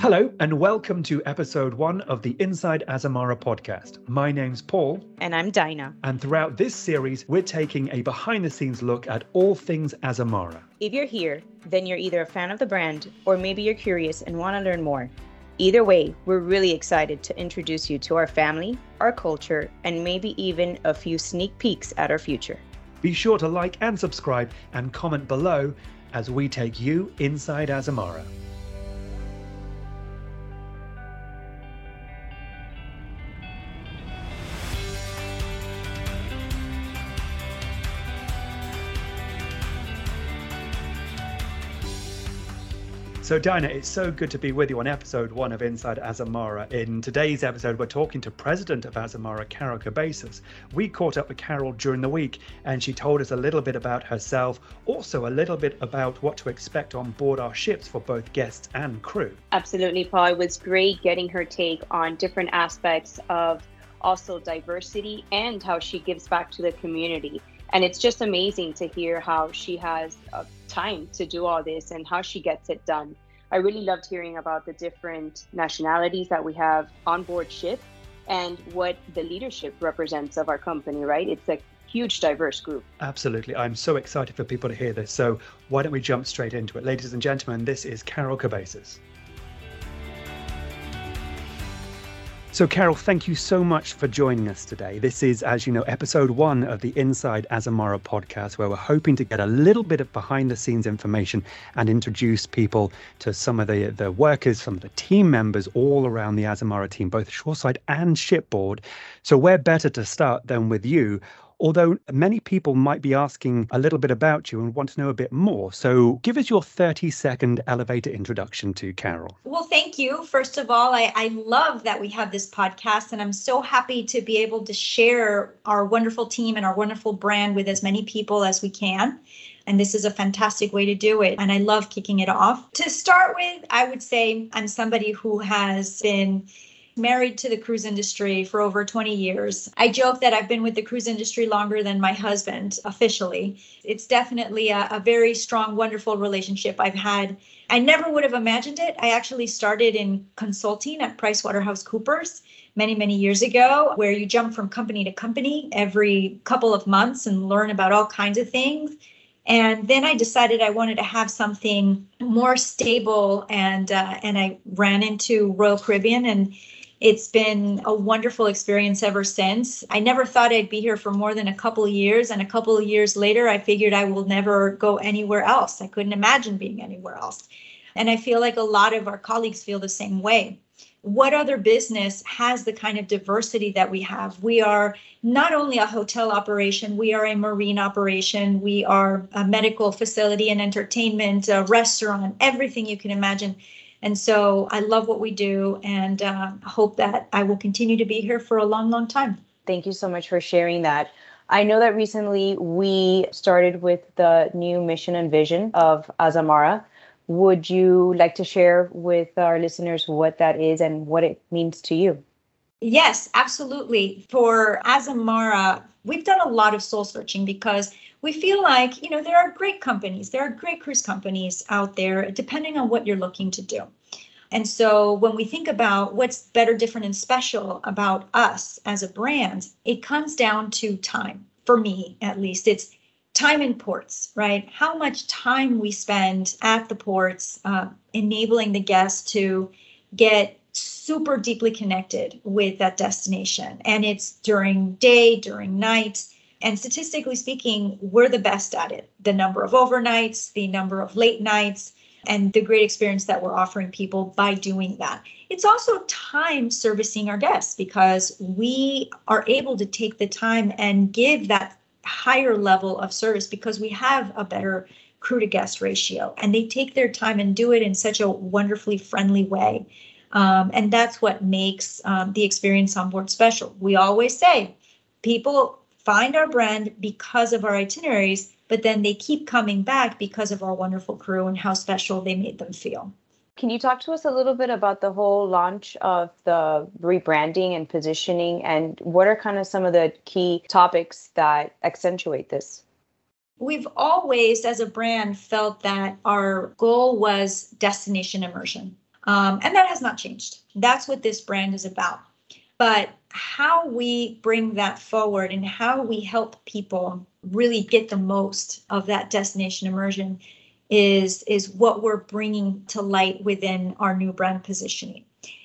Hello, and welcome to episode one of the Inside Azamara podcast. My name's Paul. And I'm Dinah. And throughout this series, we're taking a behind the scenes look at all things Azamara. If you're here, then you're either a fan of the brand or maybe you're curious and want to learn more. Either way, we're really excited to introduce you to our family, our culture, and maybe even a few sneak peeks at our future. Be sure to like and subscribe and comment below as we take you inside Azamara. So, Dinah, it's so good to be with you on episode one of Inside Azamara. In today's episode, we're talking to President of Azamara, Carol Cabezas. We caught up with Carol during the week, and she told us a little bit about herself, also a little bit about what to expect on board our ships for both guests and crew. Absolutely, Paul. It was great getting her take on different aspects of also diversity and how she gives back to the community. And it's just amazing to hear how she has uh, time to do all this and how she gets it done. I really loved hearing about the different nationalities that we have on board ship and what the leadership represents of our company, right? It's a huge diverse group. Absolutely. I'm so excited for people to hear this. So why don't we jump straight into it? Ladies and gentlemen, this is Carol Cabezas. So, Carol, thank you so much for joining us today. This is, as you know, episode one of the Inside Azamara podcast, where we're hoping to get a little bit of behind the scenes information and introduce people to some of the, the workers, some of the team members all around the Azamara team, both shoreside and shipboard. So, where better to start than with you? Although many people might be asking a little bit about you and want to know a bit more. So give us your 30 second elevator introduction to Carol. Well, thank you. First of all, I, I love that we have this podcast, and I'm so happy to be able to share our wonderful team and our wonderful brand with as many people as we can. And this is a fantastic way to do it. And I love kicking it off. To start with, I would say I'm somebody who has been married to the cruise industry for over 20 years. I joke that I've been with the cruise industry longer than my husband officially. It's definitely a, a, very strong, wonderful relationship I've had. I never would have imagined it. I actually started in consulting at PricewaterhouseCoopers many, many years ago, where you jump from company to company every couple of months and learn about all kinds of things. And then I decided I wanted to have something more stable, and uh, and I ran into Royal Caribbean, and it's been a wonderful experience ever since. I never thought I'd be here for more than a couple of years. And a couple of years later, I figured I will never go anywhere else. I couldn't imagine being anywhere else. And I feel like a lot of our colleagues feel the same way. What other business has the kind of diversity that we have? We are not only a hotel operation, we are a marine operation, we are a medical facility and entertainment, a restaurant, everything you can imagine. And so I love what we do and uh, hope that I will continue to be here for a long, long time. Thank you so much for sharing that. I know that recently we started with the new mission and vision of Azamara. Would you like to share with our listeners what that is and what it means to you? Yes, absolutely. For Azamara, we've done a lot of soul searching because we feel like, you know, there are great companies, there are great cruise companies out there, depending on what you're looking to do. And so when we think about what's better, different, and special about us as a brand, it comes down to time. For me, at least, it's time in ports, right? How much time we spend at the ports, uh, enabling the guests to get super deeply connected with that destination. And it's during day, during night, and statistically speaking, we're the best at it. The number of overnights, the number of late nights, and the great experience that we're offering people by doing that. It's also time servicing our guests because we are able to take the time and give that higher level of service because we have a better crew to guest ratio and they take their time and do it in such a wonderfully friendly way. Um, and that's what makes um, the experience on board special. We always say people find our brand because of our itineraries, but then they keep coming back because of our wonderful crew and how special they made them feel. Can you talk to us a little bit about the whole launch of the rebranding and positioning and what are kind of some of the key topics that accentuate this? We've always, as a brand, felt that our goal was destination immersion. Um, and that has not changed. That's what this brand is about. But how we bring that forward and how we help people really get the most of that destination immersion is is what we're bringing to light within our new brand positioning.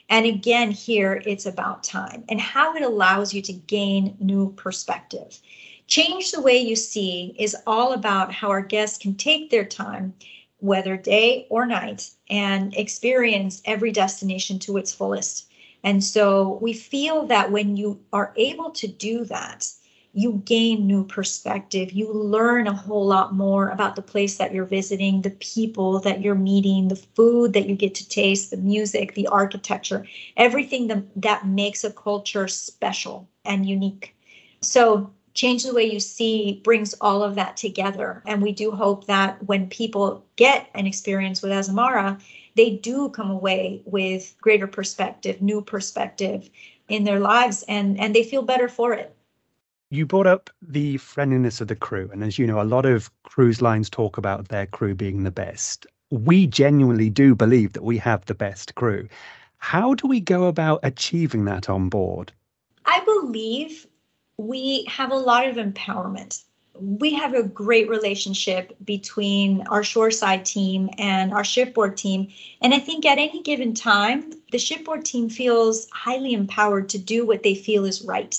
And again, here it's about time and how it allows you to gain new perspective. Change the way you see is all about how our guests can take their time, whether day or night, and experience every destination to its fullest. And so we feel that when you are able to do that, you gain new perspective. You learn a whole lot more about the place that you're visiting, the people that you're meeting, the food that you get to taste, the music, the architecture, everything that, that makes a culture special and unique. So, change the way you see brings all of that together. And we do hope that when people get an experience with Azamara, they do come away with greater perspective, new perspective in their lives, and, and they feel better for it you brought up the friendliness of the crew. And as you know, a lot of cruise lines talk about their crew being the best. We genuinely do believe that we have the best crew. How do we go about achieving that on board? I believe we have a lot of empowerment. We have a great relationship between our shoreside team and our shipboard team. And I think at any given time, the shipboard team feels highly empowered to do what they feel is right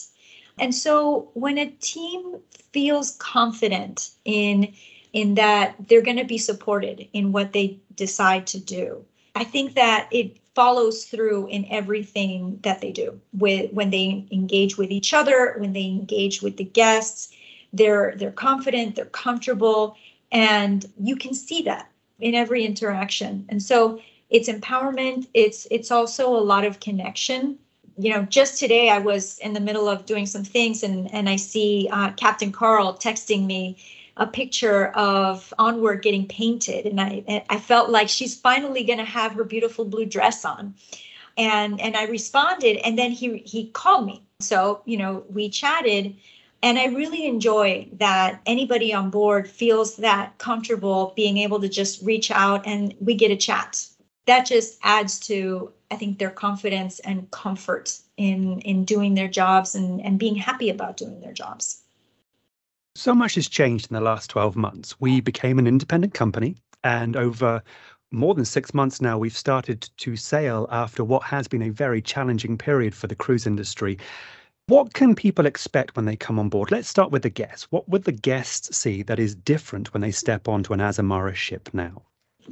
and so when a team feels confident in in that they're going to be supported in what they decide to do, I think that it follows through in everything that they do with when they engage with each other, when they engage with the guests, they're they're confident, they're comfortable, and you can see that in every interaction. And so it's empowerment, it's it's also a lot of connection you know, just today I was in the middle of doing some things and, and I see uh, Captain Carl texting me a picture of Onward getting painted. And I, I felt like she's finally going to have her beautiful blue dress on. And, and I responded and then he, he called me. So, you know, we chatted and I really enjoy that anybody on board feels that comfortable being able to just reach out and we get a chat. That just adds to I think their confidence and comfort in in doing their jobs and, and being happy about doing their jobs. So much has changed in the last 12 months. We became an independent company, and over more than six months now, we've started to sail after what has been a very challenging period for the cruise industry. What can people expect when they come on board? Let's start with the guests. What would the guests see that is different when they step onto an Azamara ship now?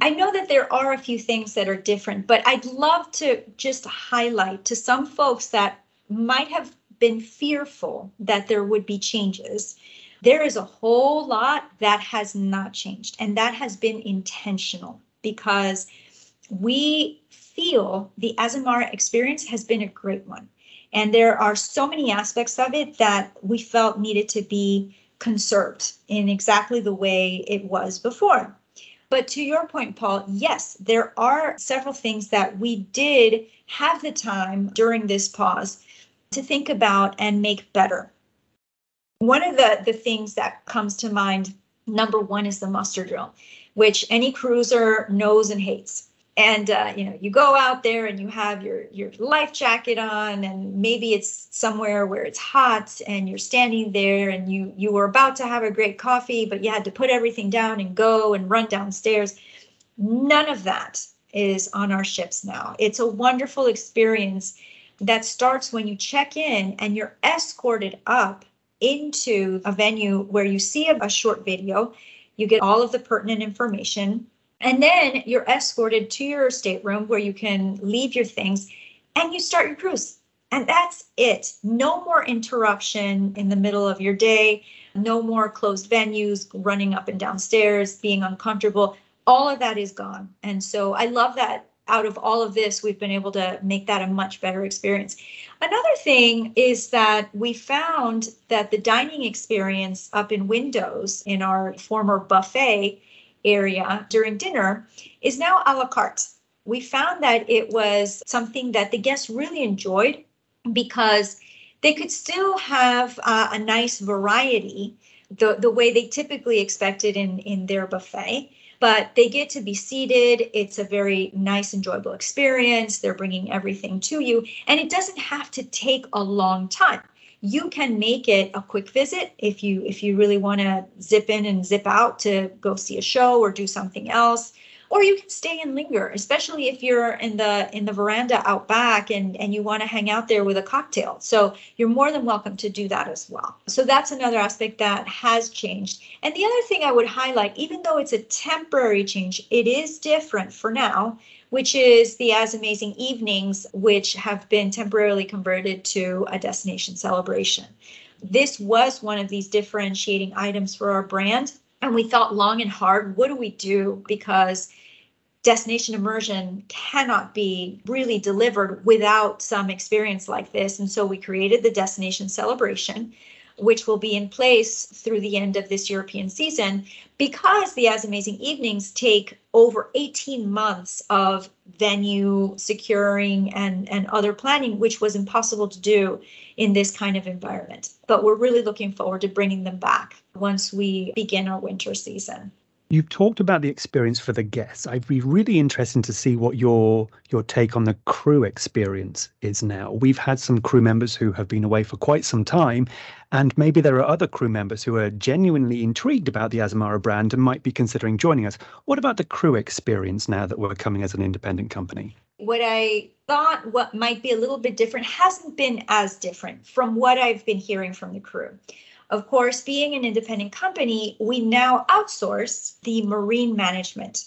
I know that there are a few things that are different, but I'd love to just highlight to some folks that might have been fearful that there would be changes. There is a whole lot that has not changed, and that has been intentional because we feel the Azamara experience has been a great one. And there are so many aspects of it that we felt needed to be conserved in exactly the way it was before. But to your point, Paul, yes, there are several things that we did have the time during this pause to think about and make better. One of the, the things that comes to mind, number one, is the muster drill, which any cruiser knows and hates. And uh, you know you go out there and you have your your life jacket on and maybe it's somewhere where it's hot and you're standing there and you you were about to have a great coffee but you had to put everything down and go and run downstairs. None of that is on our ships now. It's a wonderful experience that starts when you check in and you're escorted up into a venue where you see a, a short video you get all of the pertinent information and then you're escorted to your stateroom where you can leave your things and you start your cruise. And that's it. No more interruption in the middle of your day, no more closed venues, running up and downstairs, being uncomfortable. All of that is gone. And so I love that out of all of this, we've been able to make that a much better experience. Another thing is that we found that the dining experience up in Windows in our former buffet area during dinner is now a la carte. We found that it was something that the guests really enjoyed because they could still have uh, a nice variety the, the way they typically expected in, in their buffet, but they get to be seated. It's a very nice, enjoyable experience. They're bringing everything to you, and it doesn't have to take a long time. You can make it a quick visit if you if you really want to zip in and zip out to go see a show or do something else or you can stay and linger especially if you're in the in the veranda out back and and you want to hang out there with a cocktail so you're more than welcome to do that as well so that's another aspect that has changed and the other thing i would highlight even though it's a temporary change it is different for now which is the AzAmazing Evenings, which have been temporarily converted to a destination celebration. This was one of these differentiating items for our brand. And we thought long and hard what do we do? Because destination immersion cannot be really delivered without some experience like this. And so we created the destination celebration, which will be in place through the end of this European season because the AzAmazing Evenings take over 18 months of venue securing and, and other planning, which was impossible to do in this kind of environment. But we're really looking forward to bringing them back once we begin our winter season. You've talked about the experience for the guests. I'd be really interested to see what your your take on the crew experience is now. We've had some crew members who have been away for quite some time, and maybe there are other crew members who are genuinely intrigued about the Azamara brand and might be considering joining us. What about the crew experience now that we're coming as an independent company? What I thought what might be a little bit different hasn't been as different from what I've been hearing from the crew. Of course, being an independent company, we now outsource the marine management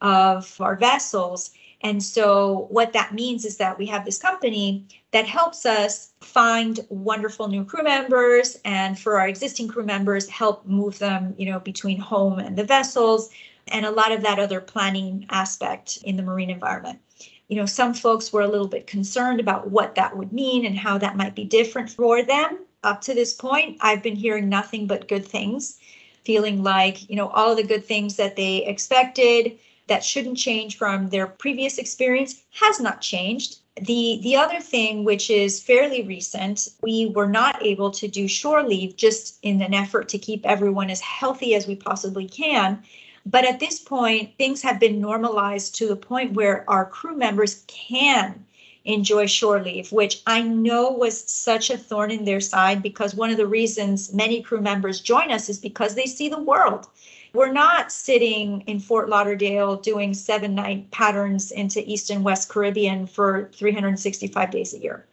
of our vessels. And so, what that means is that we have this company that helps us find wonderful new crew members, and for our existing crew members, help move them, you know, between home and the vessels, and a lot of that other planning aspect in the marine environment. You know, some folks were a little bit concerned about what that would mean and how that might be different for them up to this point, I've been hearing nothing but good things, feeling like, you know, all of the good things that they expected that shouldn't change from their previous experience has not changed. The the other thing which is fairly recent, we were not able to do shore leave just in an effort to keep everyone as healthy as we possibly can. But at this point, things have been normalized to the point where our crew members can enjoy shore leave, which I know was such a thorn in their side because one of the reasons many crew members join us is because they see the world. We're not sitting in Fort Lauderdale doing seven night patterns into East and West Caribbean for 365 days a year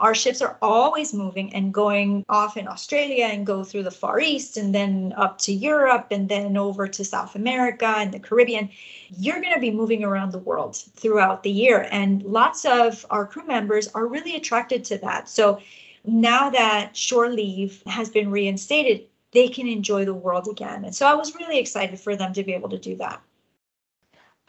our ships are always moving and going off in Australia and go through the Far East and then up to Europe and then over to South America and the Caribbean. You're going to be moving around the world throughout the year. And lots of our crew members are really attracted to that. So now that shore leave has been reinstated, they can enjoy the world again. And so I was really excited for them to be able to do that.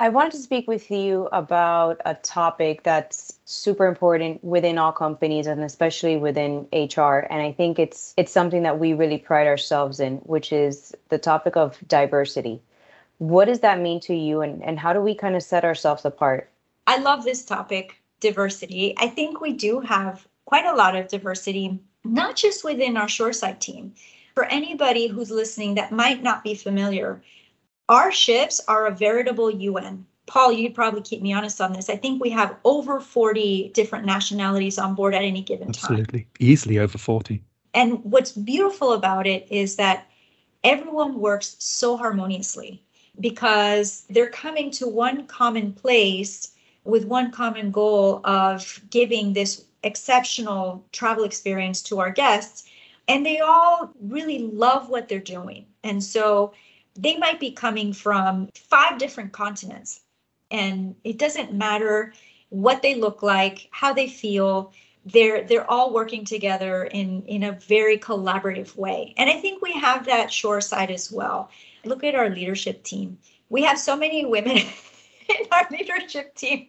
I wanted to speak with you about a topic that's super important within all companies and especially within HR and I think it's it's something that we really pride ourselves in which is the topic of diversity. What does that mean to you and and how do we kind of set ourselves apart? I love this topic, diversity. I think we do have quite a lot of diversity not just within our shoreside team. For anybody who's listening that might not be familiar, our ships are a veritable UN. Paul, you'd probably keep me honest on this. I think we have over 40 different nationalities on board at any given time. Absolutely. Easily over 40. And what's beautiful about it is that everyone works so harmoniously because they're coming to one common place with one common goal of giving this exceptional travel experience to our guests. And they all really love what they're doing. And so they might be coming from five different continents. And it doesn't matter what they look like how they feel they're they're all working together in in a very collaborative way. And i think we have that shore side as well. Look at our leadership team. We have so many women in our leadership team.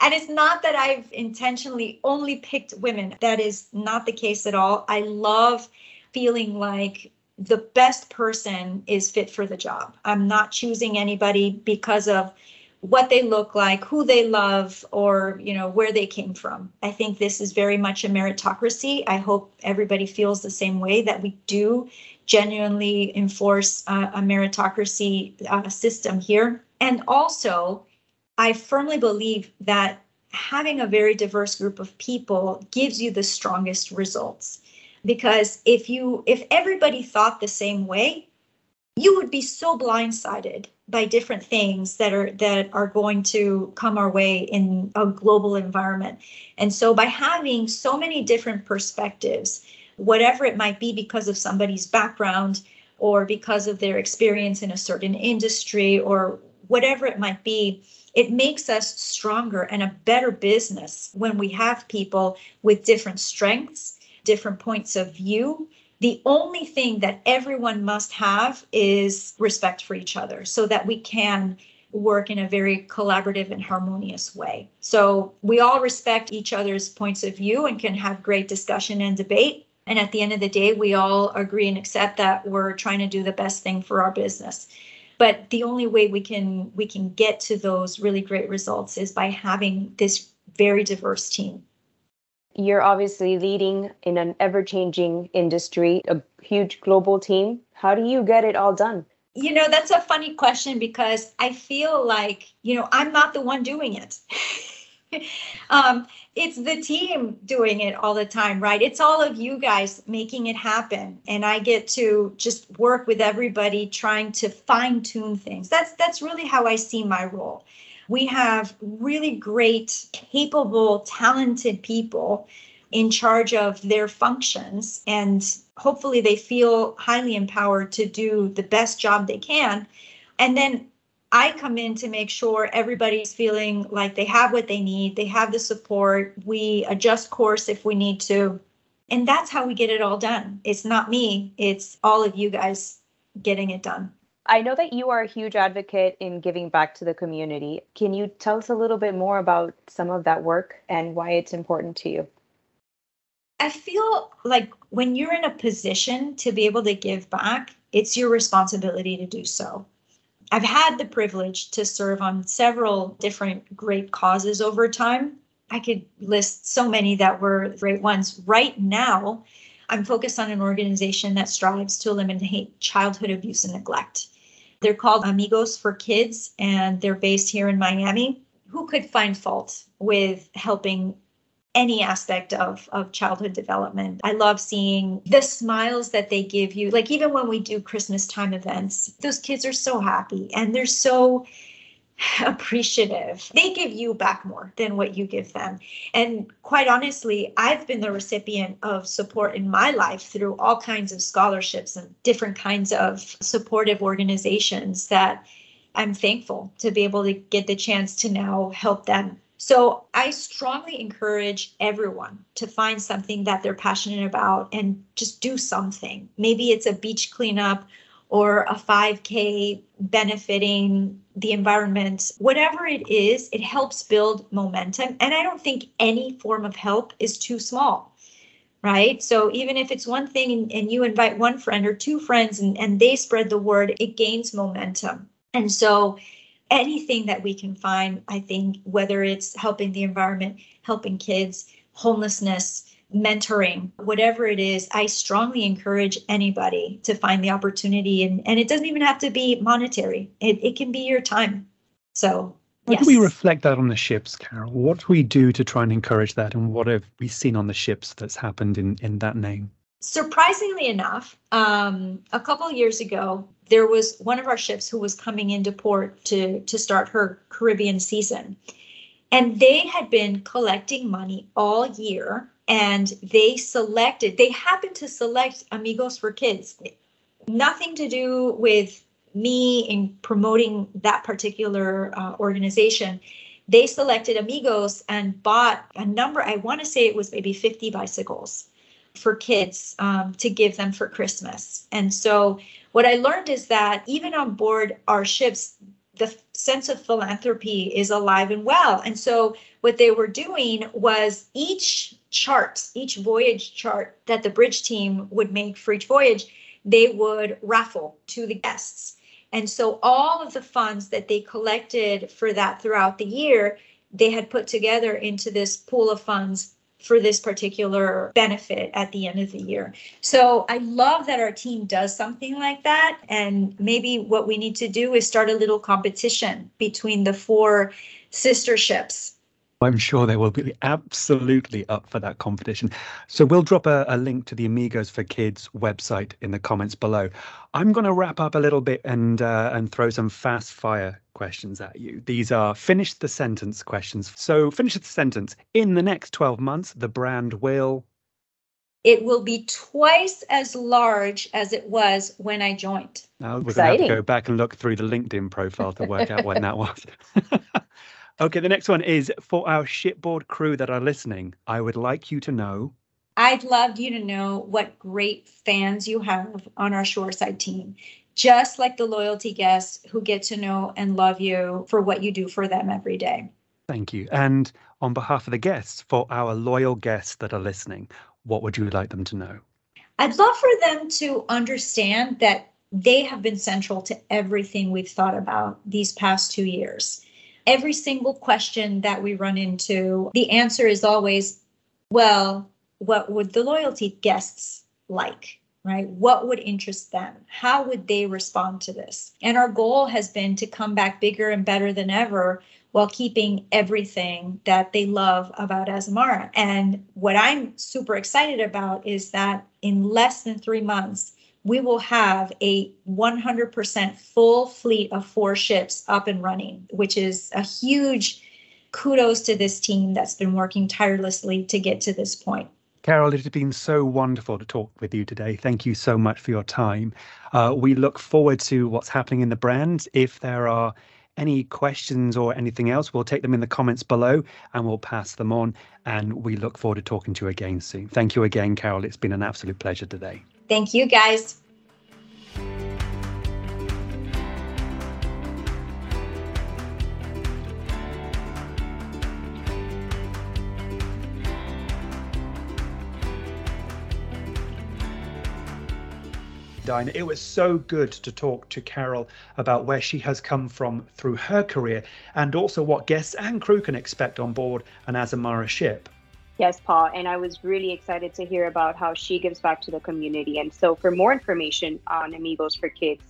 And it's not that i've intentionally only picked women. That is not the case at all. I love feeling like the best person is fit for the job. I'm not choosing anybody because of what they look like, who they love, or you know where they came from. I think this is very much a meritocracy. I hope everybody feels the same way that we do genuinely enforce uh, a meritocracy uh, system here. And also, I firmly believe that having a very diverse group of people gives you the strongest results because if you if everybody thought the same way you would be so blindsided by different things that are that are going to come our way in a global environment. And so by having so many different perspectives whatever it might be because of somebody's background or because of their experience in a certain industry or whatever it might be it makes us stronger and a better business when we have people with different strengths, different points of view. The only thing that everyone must have is respect for each other so that we can work in a very collaborative and harmonious way. So we all respect each other's points of view and can have great discussion and debate. And at the end of the day, we all agree and accept that we're trying to do the best thing for our business but the only way we can we can get to those really great results is by having this very diverse team you're obviously leading in an ever-changing industry a huge global team. How do you get it all done? You know that's a funny question because i feel like you know i'm not the one doing it. Um, it's the team doing it all the time, right? It's all of you guys making it happen. And I get to just work with everybody trying to fine tune things. That's that's really how I see my role. We have really great, capable, talented people in charge of their functions and hopefully they feel highly empowered to do the best job they can. And then I come in to make sure everybody's feeling like they have what they need, they have the support. We adjust course if we need to. And that's how we get it all done. It's not me, it's all of you guys getting it done. I know that you are a huge advocate in giving back to the community. Can you tell us a little bit more about some of that work and why it's important to you? I feel like when you're in a position to be able to give back, it's your responsibility to do so. I've had the privilege to serve on several different great causes over time. I could list so many that were great ones. Right now, I'm focused on an organization that strives to eliminate childhood abuse and neglect. They're called Amigos for Kids, and they're based here in Miami. Who could find fault with helping any aspect of of childhood development. I love seeing the smiles that they give you. Like even when we do Christmas time events, those kids are so happy and they're so appreciative. They give you back more than what you give them. And quite honestly, I've been the recipient of support in my life through all kinds of scholarships and different kinds of supportive organizations that I'm thankful to be able to get the chance to now help them so I strongly encourage everyone to find something that they're passionate about and just do something. Maybe it's a beach cleanup or a 5K benefiting the environment. Whatever it is, it helps build momentum. And I don't think any form of help is too small. Right. So even if it's one thing and, and you invite one friend or two friends and, and they spread the word, it gains momentum. And so anything that we can find, I think, whether it's helping the environment, helping kids, homelessness, mentoring, whatever it is, I strongly encourage anybody to find the opportunity. And, and it doesn't even have to be monetary, it, it can be your time. So, how yes. do we reflect that on the ships, Carol? What do we do to try and encourage that? And what have we seen on the ships that's happened in, in that name? Surprisingly enough, um, a couple years ago, there was one of our ships who was coming into port to to start her Caribbean season. And they had been collecting money all year and they selected they happened to select Amigos for Kids. Nothing to do with me in promoting that particular uh, organization. They selected Amigos and bought a number, I want to say it was maybe 50 bicycles for kids um, to give them for Christmas. And so what I learned is that even on board our ships, the sense of philanthropy is alive and well. And so what they were doing was each chart, each voyage chart that the bridge team would make for each voyage, they would raffle to the guests. And so all of the funds that they collected for that throughout the year, they had put together into this pool of funds for this particular benefit at the end of the year. So I love that our team does something like that. And maybe what we need to do is start a little competition between the four sister ships I'm sure they will be absolutely up for that competition. So we'll drop a, a, link to the Amigos for Kids website in the comments below. I'm going to wrap up a little bit and uh, and throw some fast fire questions at you. These are finish the sentence questions. So finish the sentence. In the next 12 months, the brand will. It will be twice as large as it was when I joined. Now we're going to have to go back and look through the LinkedIn profile to work out when that was. Okay, the next one is for our shipboard crew that are listening. I would like you to know. I'd love you to know what great fans you have on our shoreside team, just like the loyalty guests who get to know and love you for what you do for them every day. Thank you. And on behalf of the guests, for our loyal guests that are listening, what would you like them to know? I'd love for them to understand that they have been central to everything we've thought about these past two years every single question that we run into, the answer is always, well, what would the loyalty guests like? Right? What would interest them? How would they respond to this? And our goal has been to come back bigger and better than ever while keeping everything that they love about Azamara. And what I'm super excited about is that in less than three months, we will have a 100% full fleet of four ships up and running, which is a huge kudos to this team that's been working tirelessly to get to this point. Carol, it has been so wonderful to talk with you today. Thank you so much for your time. Uh, we look forward to what's happening in the brand. If there are any questions or anything else, we'll take them in the comments below and we'll pass them on. And we look forward to talking to you again soon. Thank you again, Carol. It's been an absolute pleasure today. Thank you, guys. Dinah. It was so good to talk to Carol about where she has come from through her career and also what guests and crew can expect on board an Azamara ship. Yes, Paul, and I was really excited to hear about how she gives back to the community. And so, for more information on Amigos for Kids,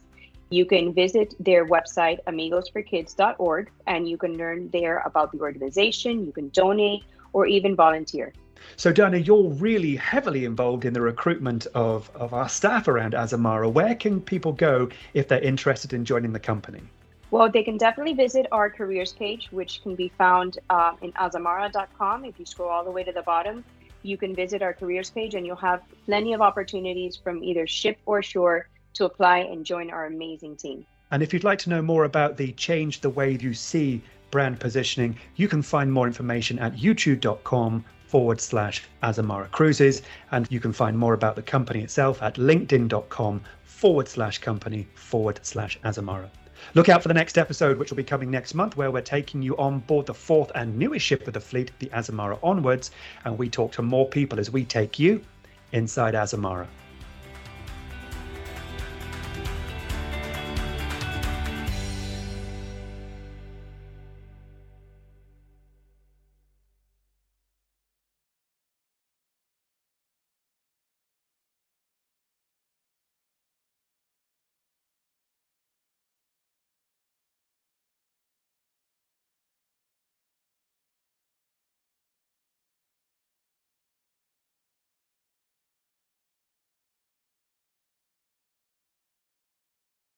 you can visit their website, amigosforkids.org, and you can learn there about the organization. You can donate or even volunteer. So, Dana, you're really heavily involved in the recruitment of, of our staff around Azamara. Where can people go if they're interested in joining the company? Well, they can definitely visit our careers page, which can be found uh, in azamara.com. If you scroll all the way to the bottom, you can visit our careers page and you'll have plenty of opportunities from either ship or shore to apply and join our amazing team. And if you'd like to know more about the Change the Way You See brand positioning, you can find more information at youtube.com forward slash Azamara Cruises. And you can find more about the company itself at linkedin.com forward slash company forward slash Azamara. Look out for the next episode, which will be coming next month, where we're taking you on board the fourth and newest ship of the fleet, the Azamara Onwards, and we talk to more people as we take you inside Azamara.